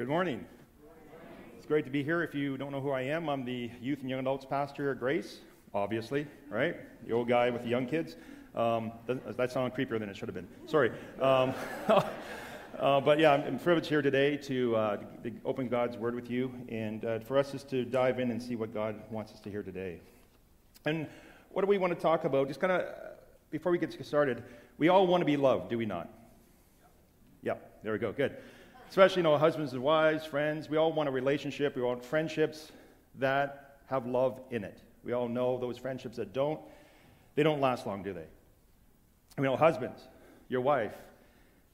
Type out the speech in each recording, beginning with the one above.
Good morning. It's great to be here. If you don't know who I am, I'm the youth and young adults pastor at Grace, obviously, right? The old guy with the young kids. Um, that, that sounded creepier than it should have been. Sorry. Um, uh, but yeah, I'm privileged here today to, uh, to open God's Word with you and uh, for us is to dive in and see what God wants us to hear today. And what do we want to talk about? Just kind of, before we get started, we all want to be loved, do we not? Yeah, there we go. Good especially, you know, husbands and wives, friends, we all want a relationship. We want friendships that have love in it. We all know those friendships that don't, they don't last long, do they? You know, husbands, your wife,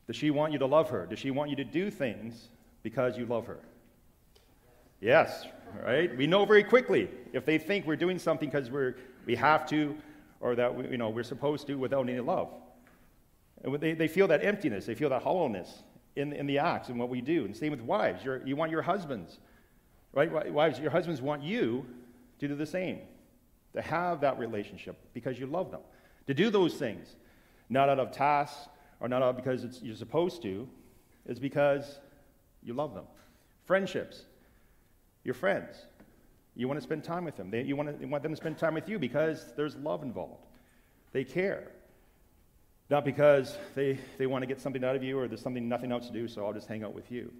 does she want you to love her? Does she want you to do things because you love her? Yes, right? We know very quickly if they think we're doing something because we're, we have to or that we, you know, we're supposed to without any love. And they, they feel that emptiness, they feel that hollowness in, in the acts and what we do. And same with wives. You're, you want your husbands, right? Wives, your husbands want you to do the same, to have that relationship because you love them. To do those things, not out of tasks or not out because you're supposed to, is because you love them. Friendships, your friends. You want to spend time with them. They, you, want to, you want them to spend time with you because there's love involved. They care. Not because they, they want to get something out of you or there's something nothing else to do, so I'll just hang out with you.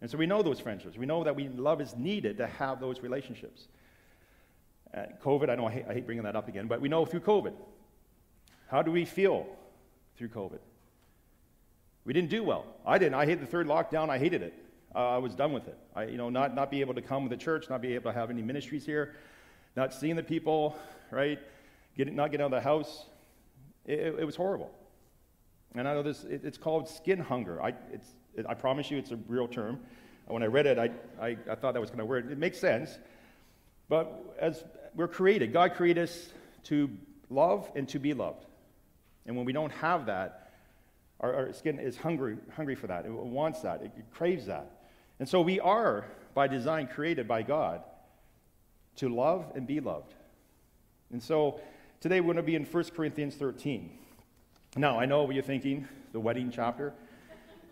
And so we know those friendships. We know that we, love is needed to have those relationships. Uh, COVID, I know I hate, I hate bringing that up again, but we know through COVID. How do we feel through COVID? We didn't do well. I didn't. I hated the third lockdown. I hated it. Uh, I was done with it. I, you know, not, not be able to come to the church, not be able to have any ministries here, not seeing the people, right? Get, not getting out of the house. It, it was horrible. And I know this, it, it's called skin hunger. I, it, I promise you it's a real term. When I read it, I, I, I thought that was kind of weird. It makes sense. But as we're created, God created us to love and to be loved. And when we don't have that, our, our skin is hungry, hungry for that. It wants that. It, it craves that. And so we are, by design, created by God to love and be loved. And so Today we're going to be in 1 Corinthians 13. Now, I know what you're thinking, the wedding chapter.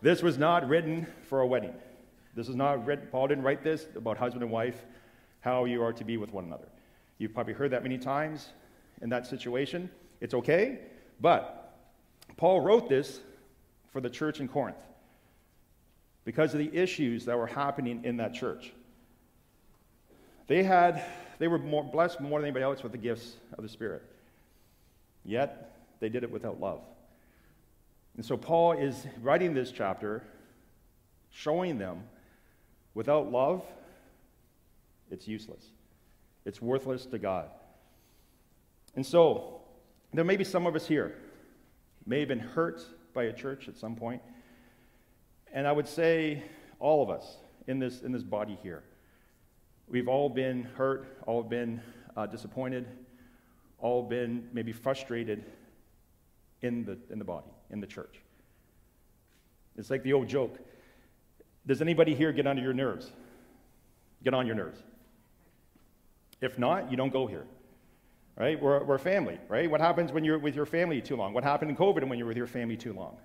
This was not written for a wedding. This is not written, Paul didn't write this about husband and wife, how you are to be with one another. You've probably heard that many times in that situation. It's okay, but Paul wrote this for the church in Corinth because of the issues that were happening in that church. They had they were more blessed more than anybody else with the gifts of the Spirit. Yet, they did it without love. And so, Paul is writing this chapter showing them without love, it's useless, it's worthless to God. And so, there may be some of us here may have been hurt by a church at some point. And I would say all of us in this, in this body here. We've all been hurt, all have been uh, disappointed, all been maybe frustrated in the, in the body, in the church. It's like the old joke Does anybody here get under your nerves? Get on your nerves. If not, you don't go here. Right? We're, we're family, right? What happens when you're with your family too long? What happened in COVID when you're with your family too long?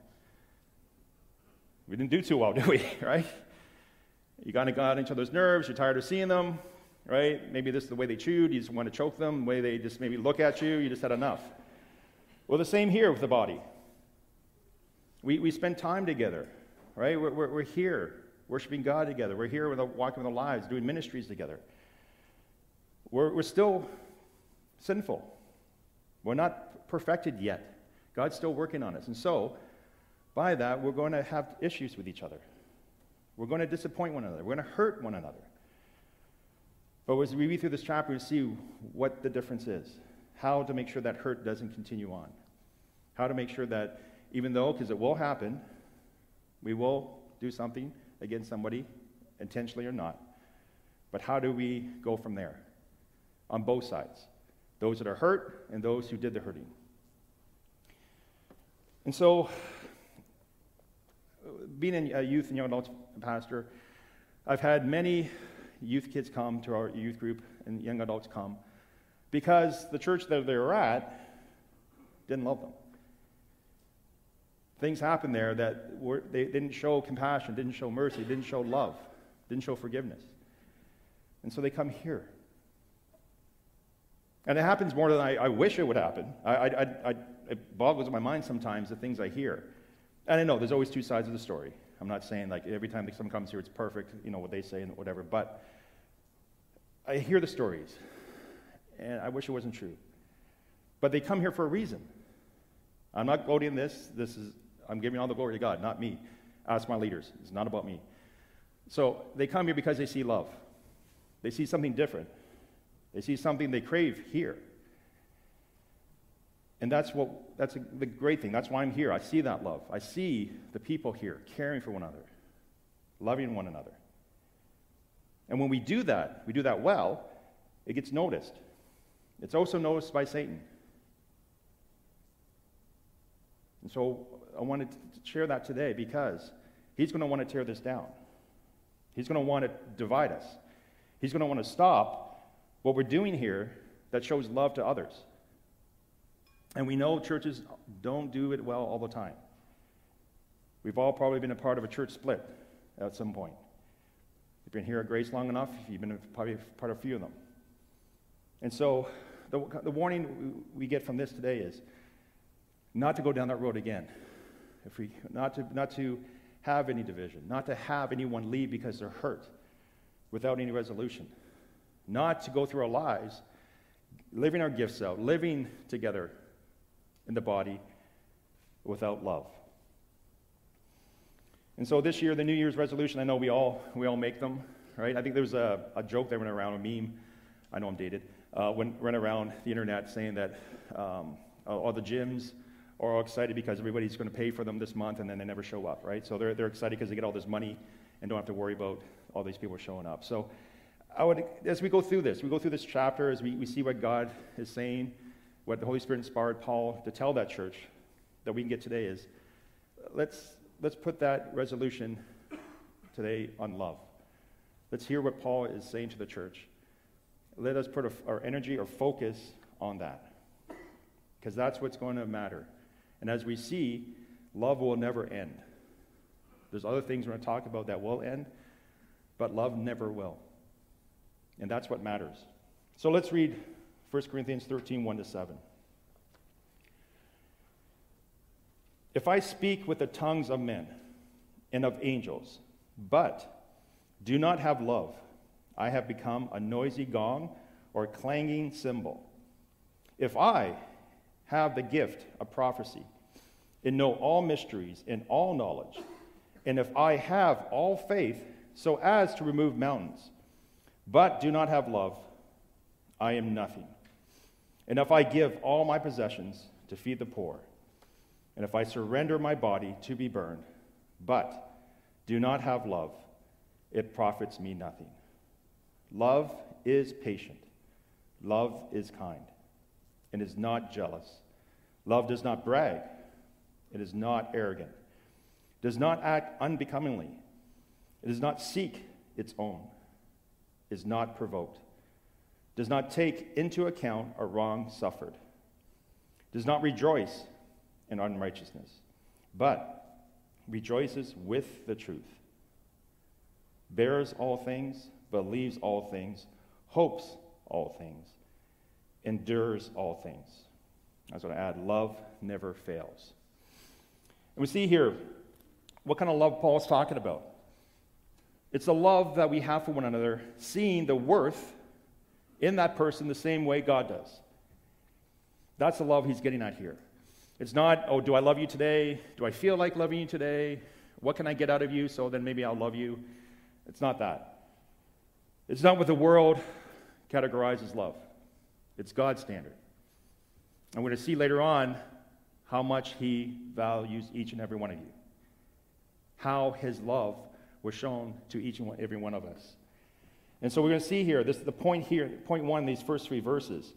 We didn't do too well, did we? Right? You kind of got on each other's nerves. You're tired of seeing them right? Maybe this is the way they chewed, you just want to choke them, the way they just maybe look at you, you just had enough. Well, the same here with the body. We, we spend time together, right? We're, we're, we're here worshiping God together. We're here with walking with our lives, doing ministries together. We're, we're still sinful. We're not perfected yet. God's still working on us. And so, by that, we're going to have issues with each other. We're going to disappoint one another. We're going to hurt one another. But as we read through this chapter, we see what the difference is, how to make sure that hurt doesn't continue on, how to make sure that even though, because it will happen, we will do something against somebody, intentionally or not, but how do we go from there on both sides? Those that are hurt and those who did the hurting. And so, being a youth and young adult pastor, I've had many youth kids come to our youth group and young adults come because the church that they were at didn't love them. things happened there that were, they didn't show compassion, didn't show mercy, didn't show love, didn't show forgiveness. And so they come here. And it happens more than I, I wish it would happen. I, I, I, it boggles my mind sometimes the things I hear. And I know there's always two sides of the story. I'm not saying like every time someone comes here it's perfect, you know, what they say and whatever. But I hear the stories, and I wish it wasn't true. But they come here for a reason. I'm not quoting this. This is I'm giving all the glory to God, not me. Ask my leaders. It's not about me. So they come here because they see love. They see something different. They see something they crave here. And that's what that's the great thing. That's why I'm here. I see that love. I see the people here caring for one another, loving one another. And when we do that, we do that well, it gets noticed. It's also noticed by Satan. And so I wanted to share that today because he's going to want to tear this down. He's going to want to divide us. He's going to want to stop what we're doing here that shows love to others. And we know churches don't do it well all the time. We've all probably been a part of a church split at some point. You've been here at Grace long enough, you've been probably part of a few of them. And so the, the warning we get from this today is not to go down that road again. If we, not, to, not to have any division, not to have anyone leave because they're hurt without any resolution, not to go through our lives living our gifts out, living together in the body without love. And so this year, the New Year's resolution, I know we all, we all make them, right? I think there was a, a joke that went around, a meme, I know I'm dated, uh, went, went around the internet saying that um, all the gyms are all excited because everybody's going to pay for them this month and then they never show up, right? So they're, they're excited because they get all this money and don't have to worry about all these people showing up. So I would, as we go through this, we go through this chapter, as we, we see what God is saying, what the Holy Spirit inspired Paul to tell that church that we can get today is let's, let's put that resolution today on love. Let's hear what Paul is saying to the church. Let us put our energy or focus on that because that's what's going to matter. And as we see, love will never end. There's other things we're going to talk about that will end, but love never will. And that's what matters. So let's read 1 Corinthians 13 1 to 7. If I speak with the tongues of men and of angels, but do not have love, I have become a noisy gong or clanging cymbal. If I have the gift of prophecy and know all mysteries and all knowledge, and if I have all faith so as to remove mountains, but do not have love, I am nothing. And if I give all my possessions to feed the poor, and if I surrender my body to be burned, but do not have love, it profits me nothing. Love is patient, love is kind, and is not jealous. Love does not brag, it is not arrogant, does not act unbecomingly, it does not seek its own, is not provoked. Does not take into account a wrong suffered, does not rejoice in unrighteousness, but rejoices with the truth, bears all things, believes all things, hopes all things, endures all things. I was going to add, love never fails. And we see here what kind of love Paul's talking about. It's the love that we have for one another, seeing the worth in that person the same way God does. That's the love he's getting at here. It's not, oh, do I love you today? Do I feel like loving you today? What can I get out of you so then maybe I'll love you? It's not that. It's not what the world categorizes love, it's God's standard. I'm going to see later on how much he values each and every one of you, how his love was shown to each and every one of us. And so we're going to see here, this the point here, point one in these first three verses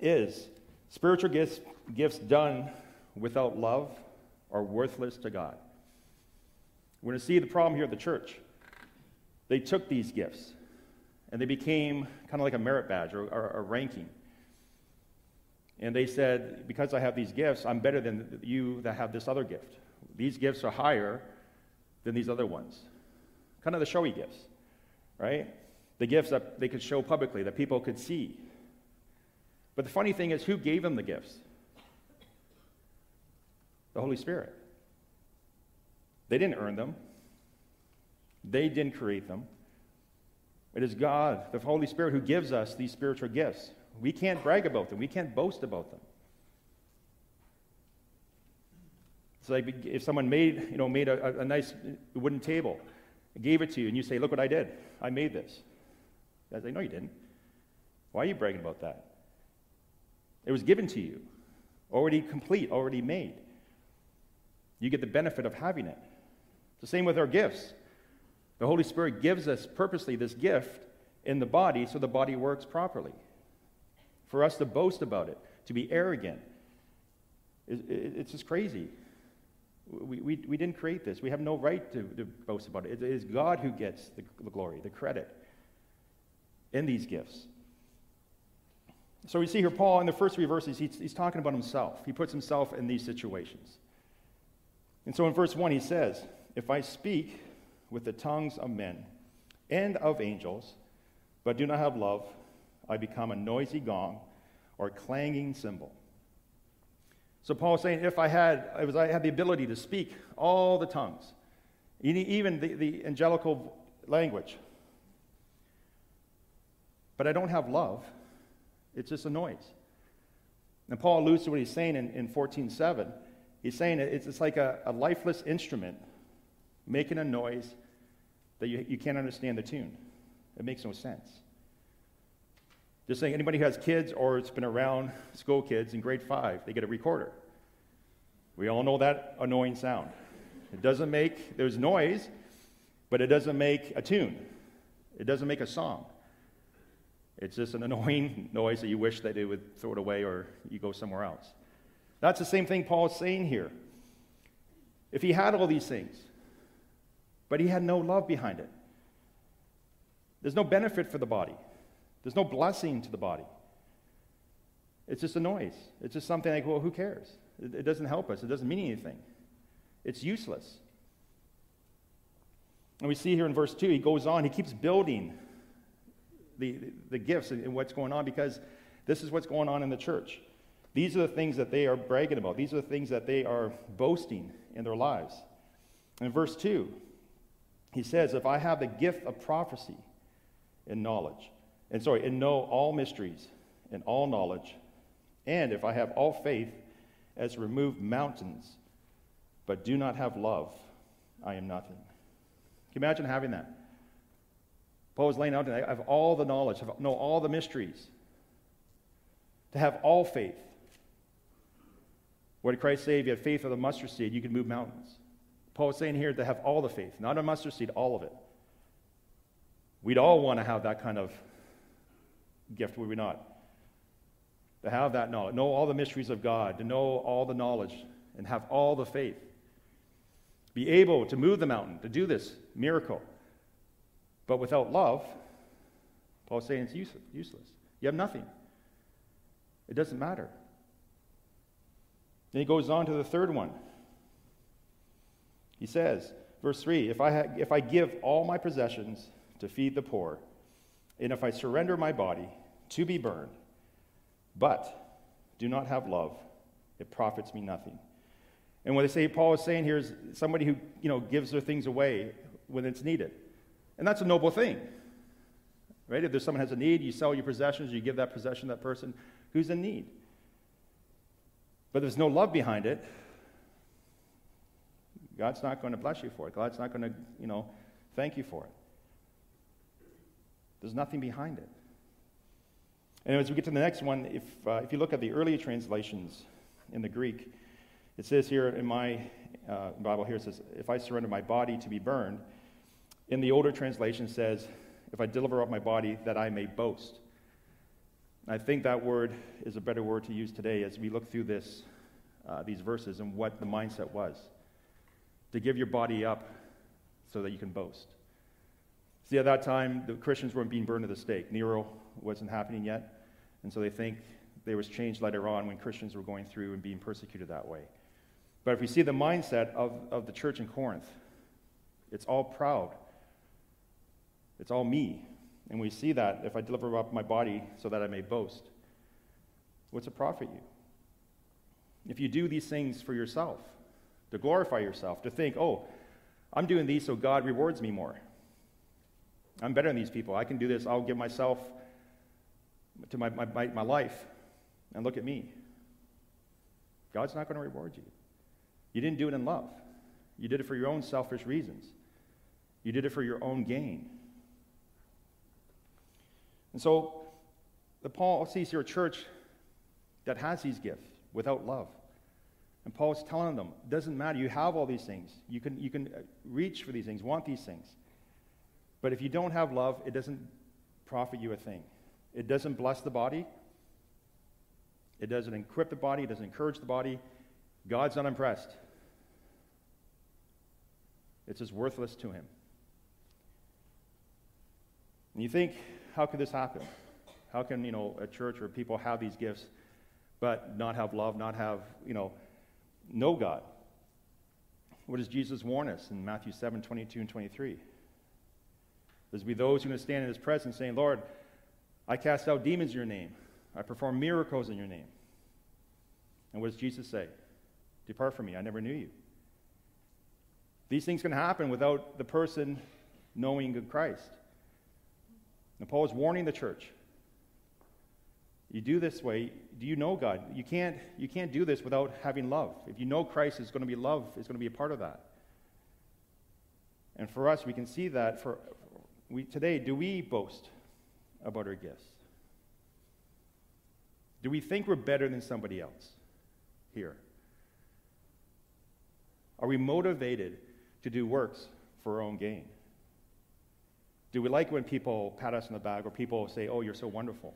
is spiritual gifts, gifts done without love are worthless to God. We're going to see the problem here at the church. They took these gifts and they became kind of like a merit badge or, or a ranking. And they said, Because I have these gifts, I'm better than you that have this other gift. These gifts are higher than these other ones. Kind of the showy gifts, right? The gifts that they could show publicly, that people could see. But the funny thing is, who gave them the gifts? The Holy Spirit. They didn't earn them, they didn't create them. It is God, the Holy Spirit, who gives us these spiritual gifts. We can't brag about them, we can't boast about them. It's like if someone made, you know, made a, a nice wooden table, gave it to you, and you say, Look what I did. I made this. I say, No, you didn't. Why are you bragging about that? It was given to you, already complete, already made. You get the benefit of having it. It's the same with our gifts. The Holy Spirit gives us purposely this gift in the body so the body works properly. For us to boast about it, to be arrogant, it's just crazy. We, we, we didn't create this. We have no right to, to boast about it. It is God who gets the, the glory, the credit in these gifts. So we see here, Paul, in the first three verses, he's, he's talking about himself. He puts himself in these situations. And so in verse 1, he says, If I speak with the tongues of men and of angels, but do not have love, I become a noisy gong or clanging cymbal. So Paul is saying, if I had, if I had the ability to speak all the tongues, even the, the angelical language, but I don't have love, it's just a noise. And Paul alludes to what he's saying in, in 14.7. He's saying it's, it's like a, a lifeless instrument making a noise that you, you can't understand the tune. It makes no sense. Just saying, anybody who has kids or it's been around school kids in grade five, they get a recorder. We all know that annoying sound. It doesn't make, there's noise, but it doesn't make a tune. It doesn't make a song. It's just an annoying noise that you wish that they would throw it away or you go somewhere else. That's the same thing Paul is saying here. If he had all these things, but he had no love behind it, there's no benefit for the body. There's no blessing to the body. It's just a noise. It's just something like, well, who cares? It, it doesn't help us. It doesn't mean anything. It's useless. And we see here in verse 2, he goes on, he keeps building the, the, gifts and, and what's going on because this is what's going on in the church. These are the things that they are bragging about. These are the things that they are boasting in their lives. In verse 2, he says, If I have the gift of prophecy and knowledge, and sorry, and know all mysteries and all knowledge, and if I have all faith as to remove mountains, but do not have love, I am nothing. Can you imagine having that? Paul was laying out, I have all the knowledge, I know all the mysteries, to have all faith. What did Christ say? If you have faith of the mustard seed, you can move mountains. Paul is saying here to have all the faith, not a mustard seed, all of it. We'd all want to have that kind of gift, would we not? To have that knowledge, know all the mysteries of God, to know all the knowledge, and have all the faith. Be able to move the mountain, to do this miracle. But without love, Paul's saying it's useless. You have nothing. It doesn't matter. Then he goes on to the third one. He says, verse 3 if I, ha- if I give all my possessions to feed the poor, and if I surrender my body to be burned, but do not have love, it profits me nothing. And what they say Paul is saying here is somebody who you know gives their things away when it's needed. And that's a noble thing. Right? If there's someone has a need, you sell your possessions, you give that possession to that person who's in need. But there's no love behind it. God's not going to bless you for it. God's not going to, you know, thank you for it. There's nothing behind it. And as we get to the next one, if, uh, if you look at the earlier translations in the Greek, it says here in my uh, Bible here, it says, if I surrender my body to be burned. In the older translation says, if I deliver up my body that I may boast. I think that word is a better word to use today as we look through this, uh, these verses and what the mindset was. To give your body up so that you can boast. See, at that time, the Christians weren't being burned at the stake. Nero wasn't happening yet. And so they think there was change later on when Christians were going through and being persecuted that way. But if we see the mindset of, of the church in Corinth, it's all proud. It's all me. And we see that if I deliver up my body so that I may boast, what's it profit you? If you do these things for yourself, to glorify yourself, to think, oh, I'm doing these so God rewards me more. I'm better than these people. I can do this. I'll give myself to my, my, my life. And look at me. God's not going to reward you. You didn't do it in love, you did it for your own selfish reasons, you did it for your own gain. And so, the Paul sees here a church that has these gifts without love. And Paul's telling them, it doesn't matter. You have all these things. You can, you can uh, reach for these things, want these things. But if you don't have love, it doesn't profit you a thing. It doesn't bless the body. It doesn't equip the body. It doesn't encourage the body. God's not impressed. It's just worthless to him. And you think, how could this happen? How can, you know, a church or people have these gifts but not have love, not have, you know, know God? What does Jesus warn us in Matthew 7, 22 and 23? There's be those who are going to stand in his presence saying, Lord, I cast out demons in your name. I perform miracles in your name. And what does Jesus say? Depart from me, I never knew you. These things can happen without the person knowing Christ. And Paul is warning the church. You do this way, do you know God? You can't, you can't do this without having love. If you know Christ is going to be love, is going to be a part of that. And for us, we can see that for we, today, do we boast about our gifts? Do we think we're better than somebody else here? Are we motivated to do works for our own gain? Do we like when people pat us on the back or people say, Oh, you're so wonderful?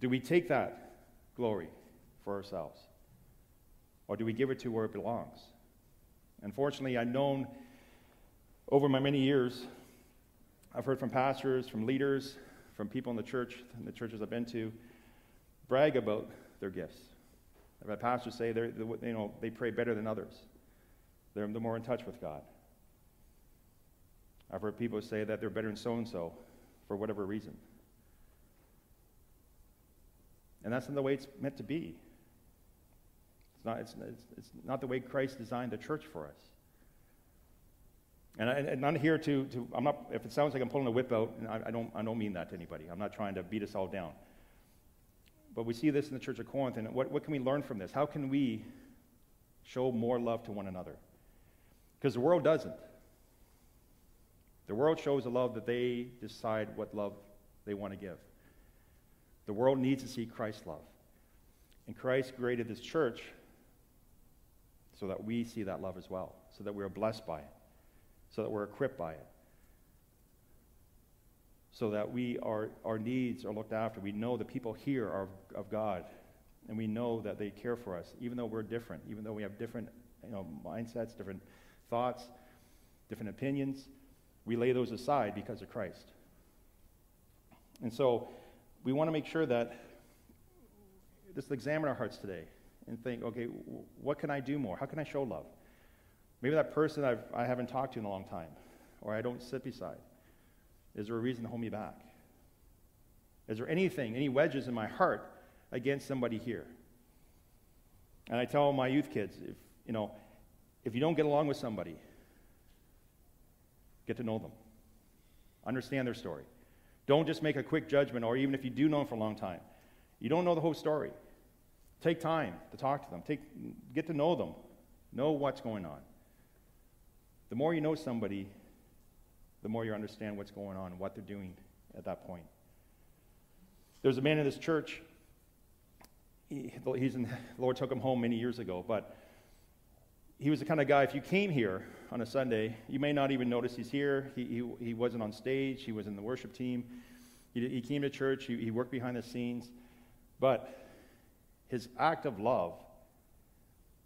Do we take that glory for ourselves? Or do we give it to where it belongs? Unfortunately, I've known over my many years, I've heard from pastors, from leaders, from people in the church, in the churches I've been to, brag about their gifts. I've had pastors say they you know, they pray better than others. They're, they're more in touch with God. I've heard people say that they're better than so and so for whatever reason. And that's not the way it's meant to be. It's not, it's, it's, it's not the way Christ designed the church for us. And, I, am not here to, to, I'm not, if it sounds like I'm pulling a whip out, I, I, don't, I don't mean that to anybody. I'm not trying to beat us all down. But we see this in the church of Corinth, and what, what can we learn from this? How can we show more love to one another? Because the world doesn't. The world shows a love that they decide what love they want to give. The world needs to see Christ's love. And Christ created this church so that we see that love as well, so that we're blessed by it, so that we're equipped by it, so that we are, our needs are looked after. We know the people here are of God, and we know that they care for us, even though we're different, even though we have different you know, mindsets, different thoughts, different opinions. We lay those aside because of Christ. And so we want to make sure that just examine our hearts today and think, okay, what can I do more? How can I show love? Maybe that person I've, I haven't talked to in a long time, or I don't sit beside. Is there a reason to hold me back? Is there anything, any wedges in my heart against somebody here? And I tell my youth kids, if, you know, if you don't get along with somebody, get to know them. Understand their story. Don't just make a quick judgment, or even if you do know them for a long time, you don't know the whole story. Take time to talk to them. Take, get to know them. Know what's going on. The more you know somebody, the more you understand what's going on and what they're doing at that point. There's a man in this church. He, he's in, the Lord took him home many years ago, but he was the kind of guy, if you came here on a Sunday, you may not even notice he's here. He, he, he wasn't on stage, he was in the worship team. He, he came to church, he, he worked behind the scenes. But his act of love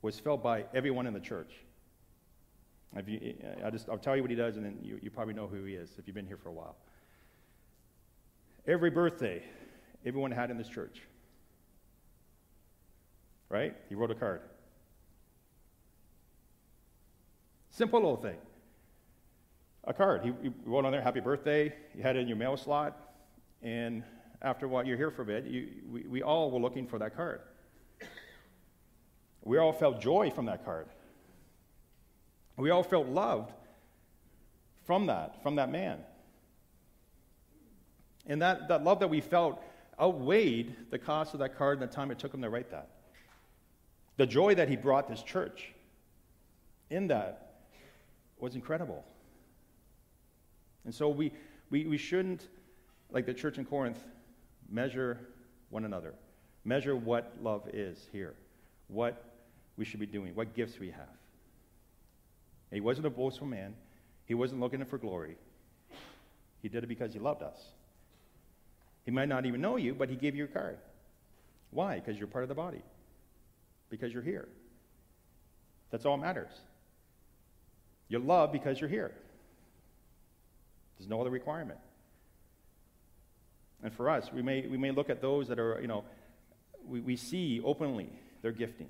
was felt by everyone in the church. You, I just, I'll tell you what he does, and then you, you probably know who he is if you've been here for a while. Every birthday, everyone had in this church, right? He wrote a card. Simple little thing. A card. He, wrote on there, happy birthday. You had it in your mail slot. And after what you're here for a bit, you, we, we all were looking for that card. We all felt joy from that card. We all felt loved from that, from that man. And that, that love that we felt outweighed the cost of that card and the time it took him to write that. The joy that he brought this church in that was incredible. And so we, we, we shouldn't, like the church in Corinth, measure one another. Measure what love is here, what we should be doing, what gifts we have. he wasn't a boastful man, he wasn't looking for glory. He did it because he loved us. He might not even know you, but he gave you a card. Why? Because you're part of the body. Because you're here. That's all matters. You're loved because you're here. There's no other requirement. And for us, we may, we may look at those that are, you know, we, we see openly their gifting.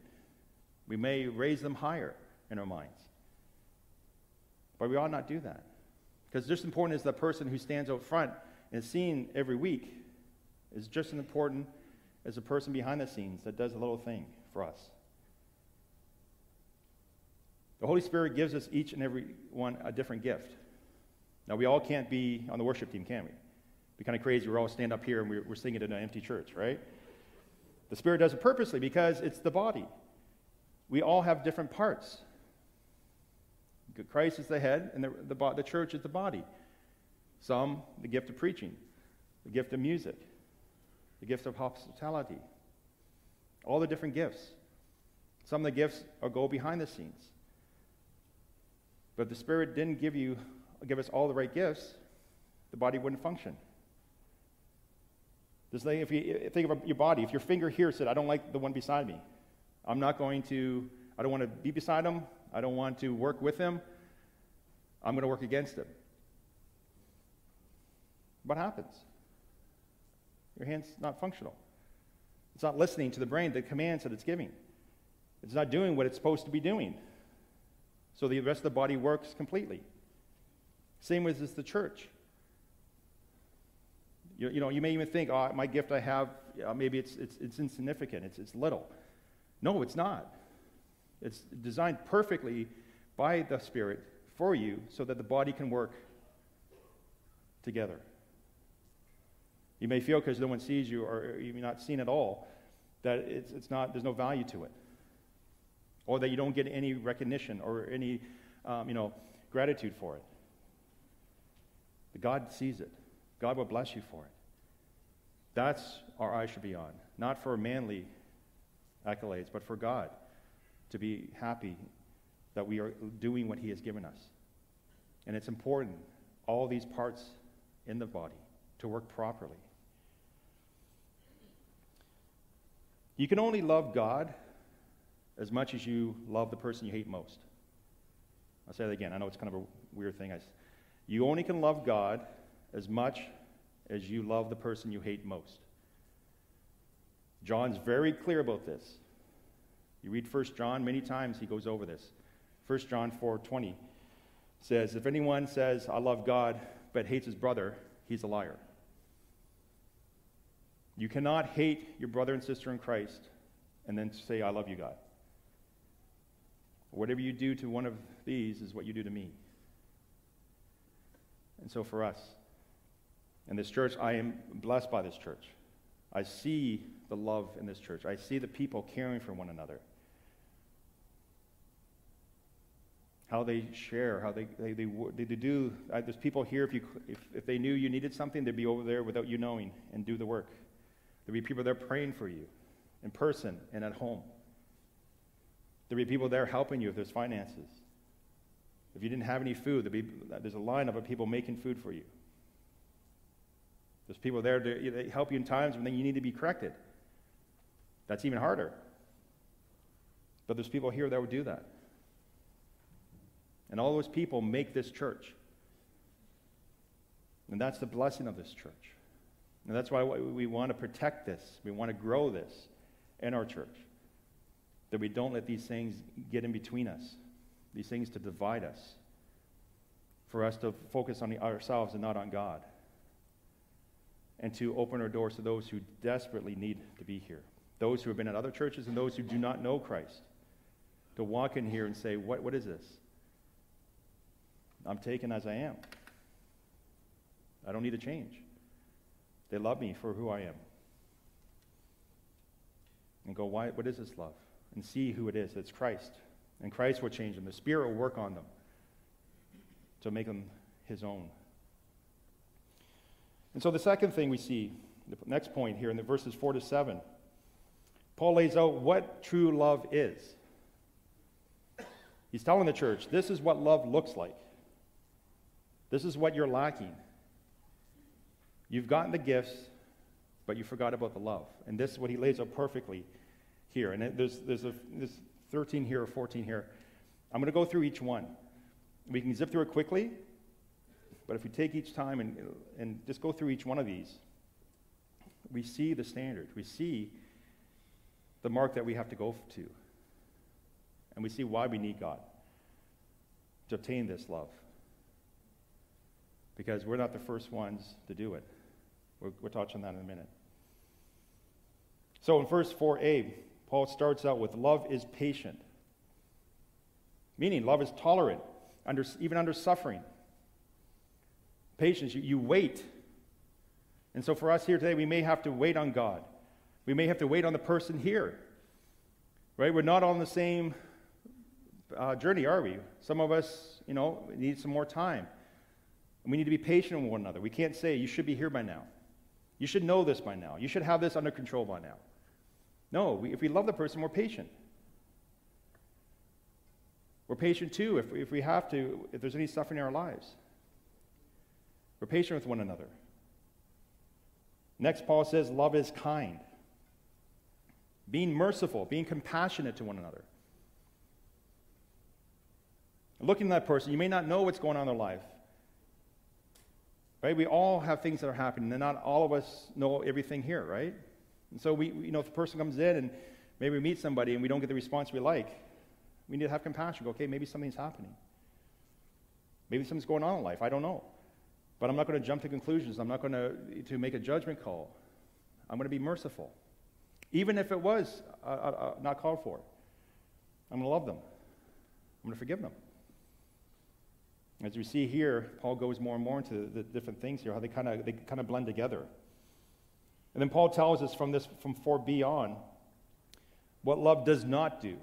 We may raise them higher in our minds. But we ought not do that. Because just as important as the person who stands out front and is seen every week is just as important as the person behind the scenes that does a little thing for us. The Holy Spirit gives us each and every one a different gift. Now, we all can't be on the worship team, can we? It'd Be kind of crazy. We're all stand up here and we're, we're singing in an empty church, right? The Spirit does it purposely because it's the body. We all have different parts. Christ is the head, and the, the, the church is the body. Some, the gift of preaching, the gift of music, the gift of hospitality, all the different gifts. Some of the gifts are go behind the scenes. But if the Spirit didn't give you give us all the right gifts, the body wouldn't function. This thing, if you think of your body, if your finger here said, I don't like the one beside me, I'm not going to, I don't want to be beside him, I don't want to work with him, I'm going to work against him. What happens? Your hand's not functional. It's not listening to the brain, the commands that it's giving. It's not doing what it's supposed to be doing. So the rest of the body works completely. Same with the church. You, you, know, you may even think, oh, my gift I have, maybe it's, it's, it's insignificant, it's, it's little. No, it's not. It's designed perfectly by the Spirit for you so that the body can work together. You may feel because no one sees you or you're not seen at all that it's, it's not, there's no value to it. Or that you don't get any recognition or any um, you know, gratitude for it. But God sees it. God will bless you for it. That's our eyes should be on. Not for manly accolades, but for God to be happy that we are doing what He has given us. And it's important, all these parts in the body, to work properly. You can only love God as much as you love the person you hate most. I'll say that again. I know it's kind of a weird thing. I, you only can love God as much as you love the person you hate most. John's very clear about this. You read 1 John, many times he goes over this. 1 John 4:20 says, If anyone says, I love God, but hates his brother, he's a liar. You cannot hate your brother and sister in Christ and then say, I love you, God. Whatever you do to one of these is what you do to me. And so for us, in this church, I am blessed by this church. I see the love in this church. I see the people caring for one another. How they share, how they, they, they, they do. Uh, there's people here, if, you, if, if they knew you needed something, they'd be over there without you knowing and do the work. There'd be people there praying for you in person and at home. There'd be people there helping you if there's finances. If you didn't have any food, there'd be, there's a lineup of people making food for you. There's people there to help you in times when you need to be corrected. That's even harder. But there's people here that would do that. And all those people make this church. And that's the blessing of this church. And that's why we want to protect this. We want to grow this in our church. That we don't let these things get in between us, these things to divide us, for us to focus on ourselves and not on God, and to open our doors to those who desperately need to be here, those who have been at other churches and those who do not know Christ, to walk in here and say, What, what is this? I'm taken as I am. I don't need to change. They love me for who I am. And go, why, what is this love? And see who it is. It's Christ. And Christ will change them. The Spirit will work on them to make them his own. And so the second thing we see, the next point here in the verses 4 to 7, Paul lays out what true love is. He's telling the church, this is what love looks like. This is what you're lacking. You've gotten the gifts, but you forgot about the love. And this is what he lays out perfectly here. And there's, there's, a, there's 13 here or 14 here. I'm going to go through each one. We can zip through it quickly, but if we take each time and, and just go through each one of these, we see the standard. We see the mark that we have to go to. And we see why we need God to obtain this love. Because we're not the first ones to do it. We'll, we'll touch on that in a minute. So in verse 4a, Paul starts out with love is patient, meaning love is tolerant, under, even under suffering. Patience, you, you wait. And so for us here today, we may have to wait on God. We may have to wait on the person here. Right? We're not on the same uh, journey, are we? Some of us, you know, need some more time. We need to be patient with one another. We can't say, you should be here by now. You should know this by now. You should have this under control by now. No, we, if we love the person, we're patient. We're patient too if, if we have to, if there's any suffering in our lives. We're patient with one another. Next, Paul says, love is kind. Being merciful, being compassionate to one another. Looking at that person, you may not know what's going on in their life. Right? We all have things that are happening, and not all of us know everything here, right? And so we, you know, if a person comes in and maybe we meet somebody and we don't get the response we like, we need to have compassion. Go, okay, maybe something's happening. Maybe something's going on in life. I don't know. But I'm not going to jump to conclusions. I'm not going to, to make a judgment call. I'm going to be merciful. Even if it was uh, uh, uh not called for. I'm going to love them. I'm going to forgive them. As we see here, Paul goes more and more into the different things here, how they kind of they kind of blend together. And then Paul tells us from this from 4b on what love does not do.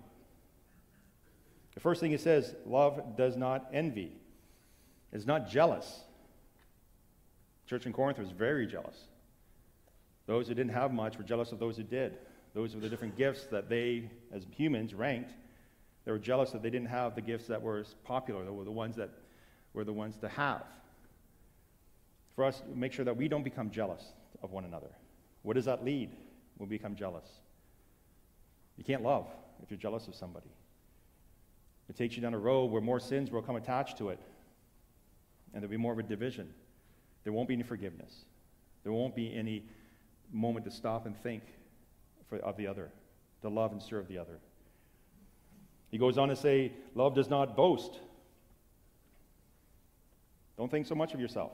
The first thing he says, love does not envy. It's not jealous. church in Corinth was very jealous. Those who didn't have much were jealous of those who did. Those were the different gifts that they, as humans, ranked. They were jealous that they didn't have the gifts that were popular, that were the ones that we're the ones to have. For us, make sure that we don't become jealous of one another. What does that lead we become jealous? You can't love if you're jealous of somebody. It takes you down a road where more sins will come attached to it, and there'll be more of a division. There won't be any forgiveness. There won't be any moment to stop and think for, of the other, to love and serve the other. He goes on to say, Love does not boast. Don't think so much of yourself.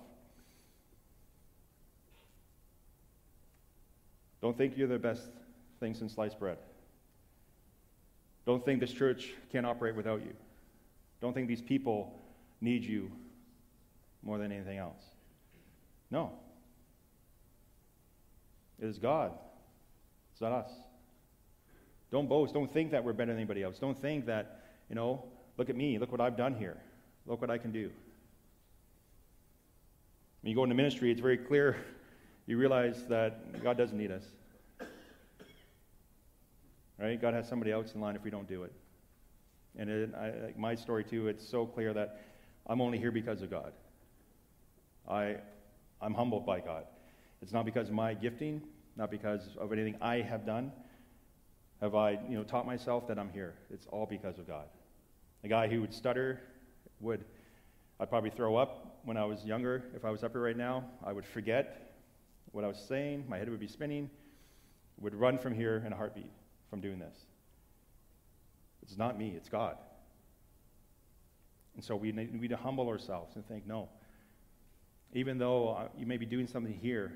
Don't think you're the best thing since sliced bread. Don't think this church can't operate without you. Don't think these people need you more than anything else. No. It is God. It's not us. Don't boast. Don't think that we're better than anybody else. Don't think that, you know, look at me. Look what I've done here. Look what I can do. When you go into ministry, it's very clear. You realize that God doesn't need us. Right? God has somebody else in line if we don't do it. And I, my story, too, it's so clear that I'm only here because of God. I, I'm humbled by God. It's not because of my gifting, not because of anything I have done. Have I, you know, taught myself that I'm here? It's all because of God. A guy who would stutter would I'd probably throw up when I was younger. If I was up here right now, I would forget what I was saying. My head would be spinning. Would run from here in a heartbeat from doing this. It's not me, it's God. And so we need, we need to humble ourselves and think, no, even though uh, you may be doing something here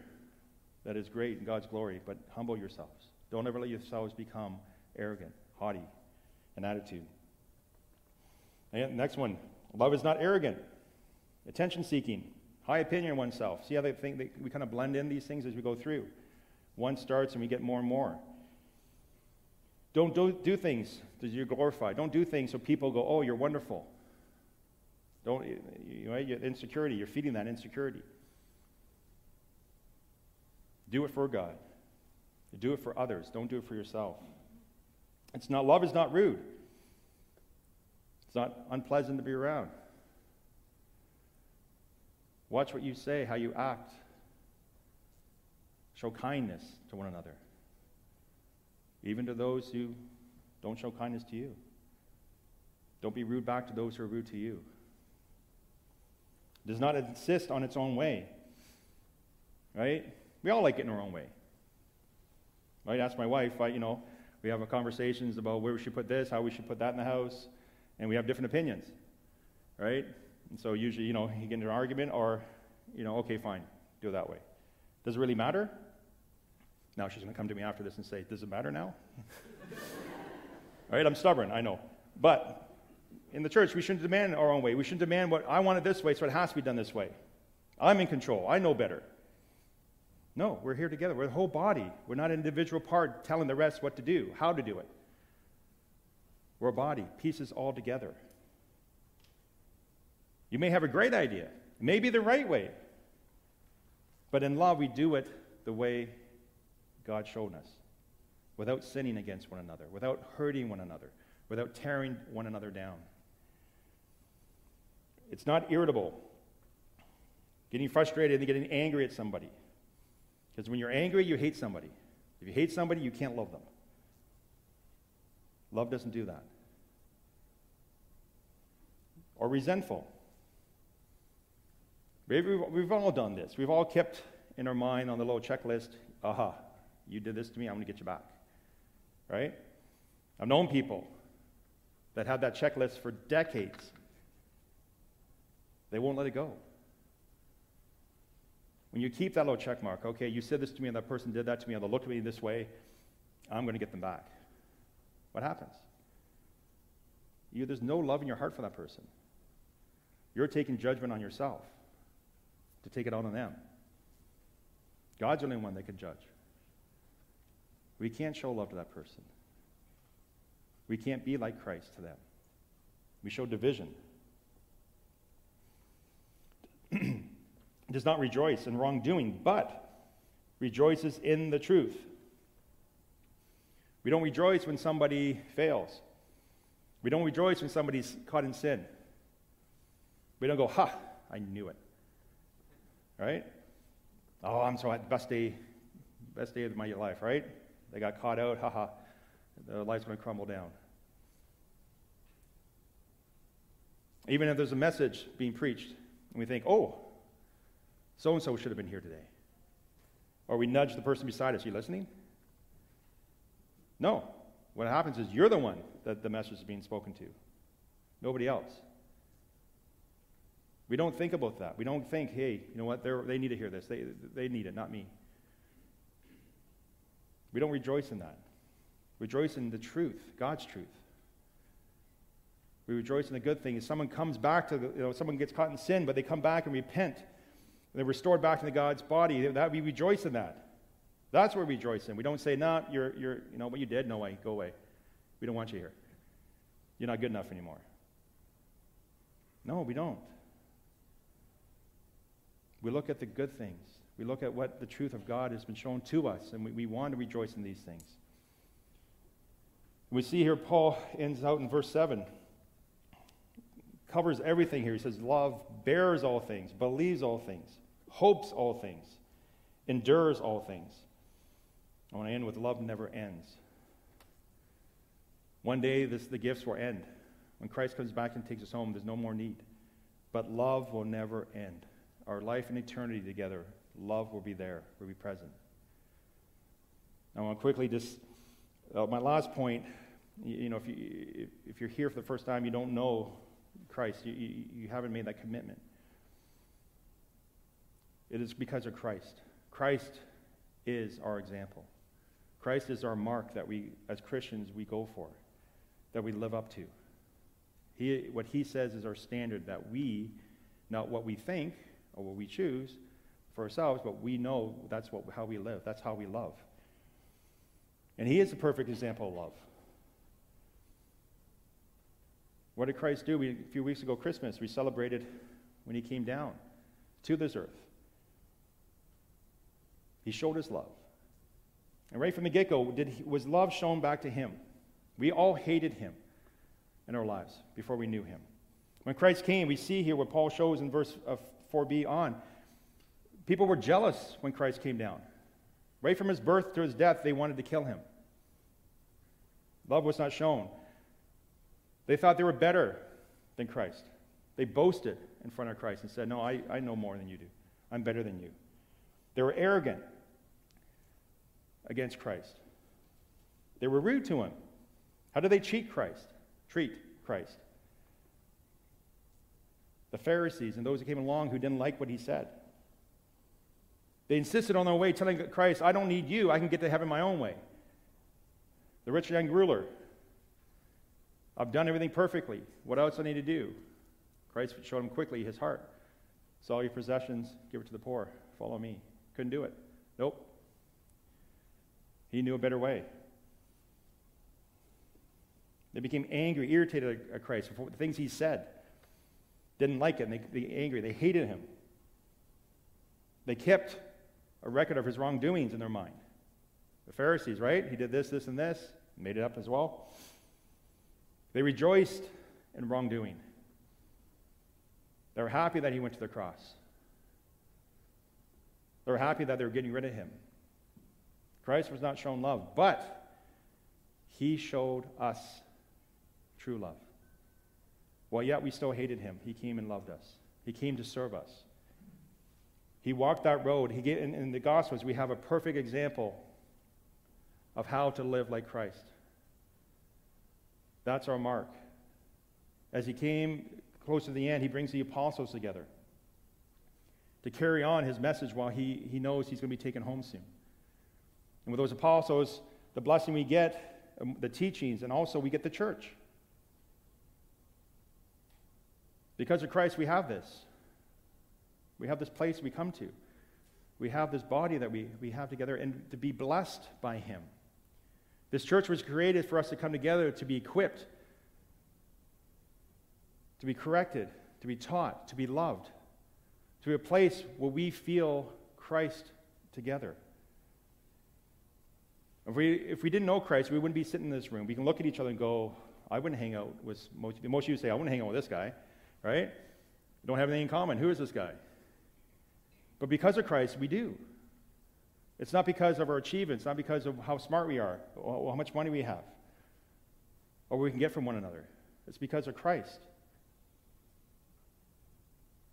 that is great in God's glory, but humble yourselves. Don't ever let yourselves become arrogant, haughty, in attitude. And next one love is not arrogant, attention seeking, high opinion of oneself. See how they think that we kind of blend in these things as we go through. One starts and we get more and more. Don't do, do things that you're glorified. Don't do things so people go, oh, you're wonderful. Don't, you know, insecurity, you're feeding that insecurity. Do it for God. Do it for others. Don't do it for yourself. It's not, love is not rude. It's not unpleasant to be around. Watch what you say, how you act. Show kindness to one another, even to those who don't show kindness to you. Don't be rude back to those who are rude to you. Does not insist on its own way. Right? We all like it in our own way. Right? Ask my wife, I, you know, we have conversations about where we should put this, how we should put that in the house, and we have different opinions. Right? And so usually, you know, you get into an argument or, you know, okay, fine, do it that way. Does it really matter? Now she's going to come to me after this and say, does it matter now? All right, I'm stubborn, I know. But in the church, we shouldn't demand our own way. We shouldn't demand what I want it this way, so it has to be done this way. I'm in control. I know better. No, we're here together. We're the whole body. We're not an individual part telling the rest what to do, how to do it. We're a body, pieces all together. You may have a great idea, it may be the right way, but in love, we do it the way God showed us, without sinning against one another, without hurting one another, without tearing one another down. It's not irritable, getting frustrated and getting angry at somebody. Because when you're angry, you hate somebody. If you hate somebody, you can't love them. Love doesn't do that. Or resentful. Maybe we've all done this. We've all kept in our mind on the little checklist, aha, you did this to me, I'm going to get you back. Right? I've known people that had that checklist for decades. They won't let it go. When you keep that little check mark, okay, you said this to me and that person did that to me, and they looked at me this way, I'm going to get them back. What happens? You, there's no love in your heart for that person. You're taking judgment on yourself to take it out on them. God's the only one that can judge. We can't show love to that person. We can't be like Christ to them. We show division. does not rejoice in wrongdoing, but rejoices in the truth. We don't rejoice when somebody fails. We don't rejoice when somebody's caught in sin. We don't go, ha, I knew it. Right? Oh, I'm so. Best day, best day of my life, right? They got caught out, haha. Their life's going to crumble down. Even if there's a message being preached, and we think, oh, so and so should have been here today. Or we nudge the person beside us, you listening? No. What happens is you're the one that the message is being spoken to, nobody else. We don't think about that. We don't think, hey, you know what, they need to hear this. They, they need it, not me. We don't rejoice in that. Rejoice in the truth, God's truth. We rejoice in the good thing. If someone comes back to, the, you know, someone gets caught in sin, but they come back and repent, they're restored back into God's body. That we rejoice in that. That's what we rejoice in. We don't say, "No, nah, you're, you're, you know, what you did. No way, go away. We don't want you here. You're not good enough anymore." No, we don't. We look at the good things. We look at what the truth of God has been shown to us, and we, we want to rejoice in these things. We see here Paul ends out in verse 7 covers everything here. He says, Love bears all things, believes all things, hopes all things, endures all things. I want to end with love never ends. One day, this, the gifts will end. When Christ comes back and takes us home, there's no more need. But love will never end. Our life and eternity together, love will be there, will be present. I want to quickly just, uh, my last point You, you know, if, you, if you're here for the first time, you don't know Christ, you, you, you haven't made that commitment. It is because of Christ. Christ is our example. Christ is our mark that we, as Christians, we go for, that we live up to. He, what he says is our standard that we, not what we think or what we choose for ourselves, but we know that's what, how we live. That's how we love. And he is the perfect example of love. What did Christ do? We, a few weeks ago, Christmas, we celebrated when he came down to this earth. He showed his love. And right from the get go, was love shown back to him? We all hated him in our lives before we knew him. When Christ came, we see here what Paul shows in verse 4b on. People were jealous when Christ came down. Right from his birth to his death, they wanted to kill him. Love was not shown. They thought they were better than Christ. They boasted in front of Christ and said, No, I, I know more than you do. I'm better than you. They were arrogant against Christ. They were rude to him. How did they cheat Christ? Treat Christ. The Pharisees and those who came along who didn't like what he said. They insisted on their way, telling Christ, I don't need you. I can get to heaven my own way. The rich young ruler, I've done everything perfectly. What else do I need to do? Christ showed him quickly his heart. Sell your possessions, give it to the poor. Follow me. Couldn't do it. Nope. He knew a better way. They became angry, irritated at Christ for the things he said. Didn't like it, and they, they angry. They hated him. They kept a record of his wrongdoings in their mind. The Pharisees, right? He did this, this, and this, made it up as well. They rejoiced in wrongdoing. They were happy that he went to the cross. They were happy that they were getting rid of him. Christ was not shown love, but he showed us true love. While yet we still hated him, he came and loved us. He came to serve us. He walked that road. He gave, in, in the Gospels, we have a perfect example of how to live like Christ. That's our mark. As he came close to the end, he brings the apostles together to carry on his message while he, he knows he's going to be taken home soon. And with those apostles, the blessing we get, um, the teachings, and also we get the church. Because of Christ, we have this. We have this place we come to. We have this body that we, we have together and to be blessed by Him. This church was created for us to come together to be equipped, to be corrected, to be taught, to be loved, to be a place where we feel Christ together. If we, if we didn't know Christ, we wouldn't be sitting in this room. We can look at each other and go, I wouldn't hang out with most, most of you say, I wouldn't hang out with this guy, right? We don't have anything in common. Who is this guy? But because of Christ, we do. It's not because of our achievements, not because of how smart we are, or how much money we have, or we can get from one another. It's because of Christ.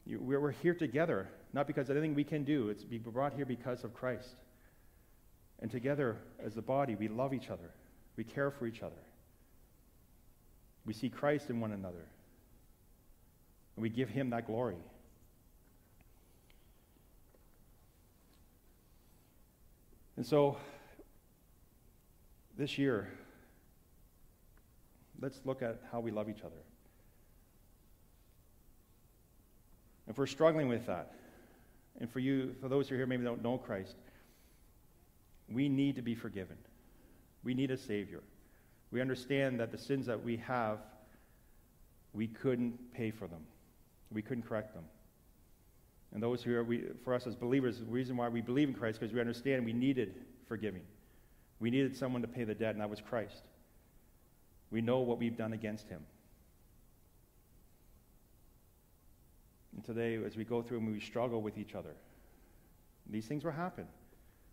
We're here together, not because of anything we can do. It's be brought here because of Christ. And together, as the body, we love each other, we care for each other, we see Christ in one another, and we give Him that glory. And so, this year, let's look at how we love each other. If we're struggling with that, and for you, for those who are here maybe don't know Christ, we need to be forgiven. We need a Savior. We understand that the sins that we have, we couldn't pay for them. We couldn't correct them. And those who are, we, for us as believers, the reason why we believe in Christ because we understand we needed forgiving. We needed someone to pay the debt, and that was Christ. We know what we've done against him. And today, as we go through and we struggle with each other, these things will happen.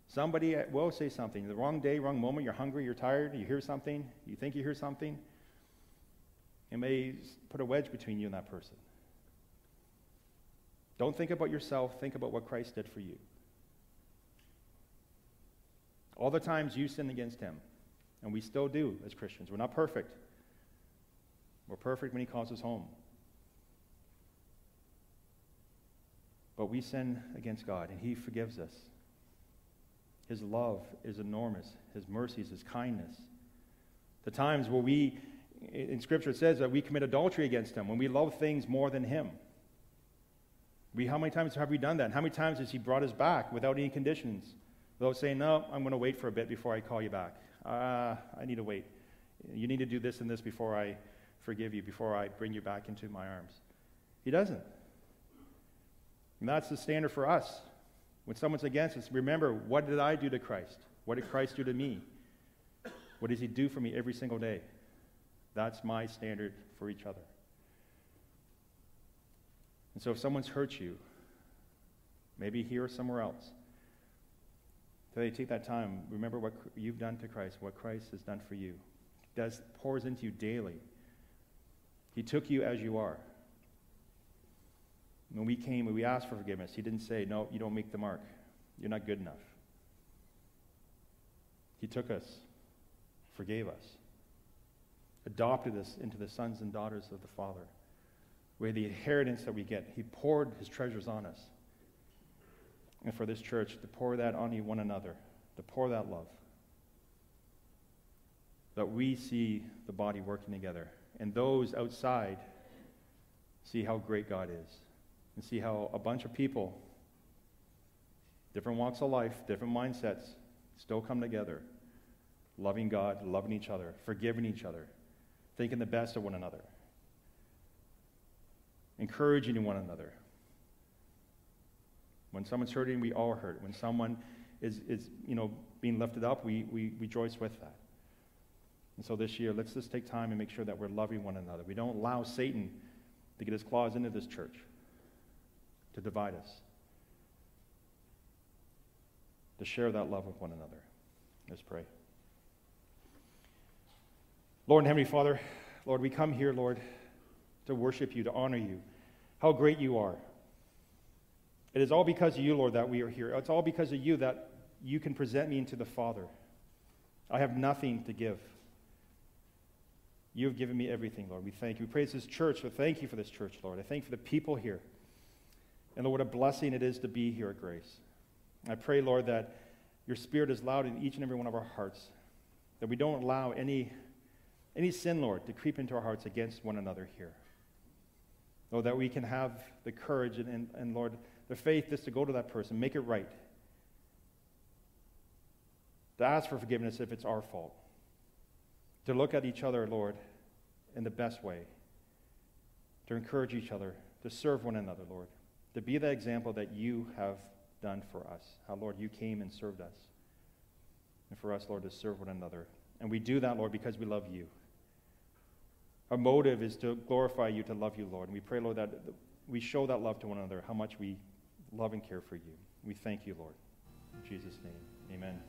Somebody uh, will say something. The wrong day, wrong moment, you're hungry, you're tired, you hear something, you think you hear something. It may put a wedge between you and that person. Don't think about yourself, think about what Christ did for you. All the times you sinned against him, And we still do as Christians. We're not perfect. We're perfect when He calls us home. But we sin against God, and He forgives us. His love is enormous, His mercies, His kindness. The times where we, in Scripture, it says that we commit adultery against Him, when we love things more than Him. We, how many times have we done that? And how many times has He brought us back without any conditions? Without saying, No, I'm going to wait for a bit before I call you back. Uh, I need to wait. You need to do this and this before I forgive you, before I bring you back into my arms. He doesn't. And that's the standard for us. When someone's against us, remember, what did I do to Christ? What did Christ do to me? What does he do for me every single day? That's my standard for each other. And so if someone's hurt you, maybe here or somewhere else, today take that time. Remember what you've done to Christ, what Christ has done for you. Does pours into you daily. He took you as you are. When we came we asked for forgiveness, he didn't say, No, you don't make the mark. You're not good enough. He took us, forgave us, adopted us into the sons and daughters of the Father. Had the inheritance that we get. He poured his treasures on us. And for this church, to pour that on you one another, to pour that love. That we see the body working together. And those outside see how great God is and see how a bunch of people, different walks of life, different mindsets, still come together, loving God, loving each other, forgiving each other, thinking the best of one another, encouraging one another. When someone's hurting, we all hurt. When someone is, is you know, being lifted up, we, we rejoice with that. And so this year, let's just take time and make sure that we're loving one another. We don't allow Satan to get his claws into this church to divide us, to share that love with one another. Let's pray. Lord and Heavenly Father, Lord, we come here, Lord, to worship you, to honor you. How great you are. It is all because of you, Lord, that we are here. It's all because of you that you can present me into the Father. I have nothing to give. You have given me everything, Lord. We thank you. We praise this church, but thank you for this church, Lord. I thank you for the people here. And Lord, what a blessing it is to be here at Grace. I pray, Lord, that your spirit is loud in each and every one of our hearts, that we don't allow any, any sin, Lord, to creep into our hearts against one another here. Lord, that we can have the courage and, and, and Lord, the faith just to go to that person, make it right, to ask for forgiveness if it's our fault, to look at each other, Lord, in the best way, to encourage each other, to serve one another, Lord to be the example that you have done for us. How, Lord, you came and served us. And for us, Lord, to serve one another. And we do that, Lord, because we love you. Our motive is to glorify you, to love you, Lord. And we pray, Lord, that we show that love to one another, how much we love and care for you. We thank you, Lord. In Jesus' name, amen.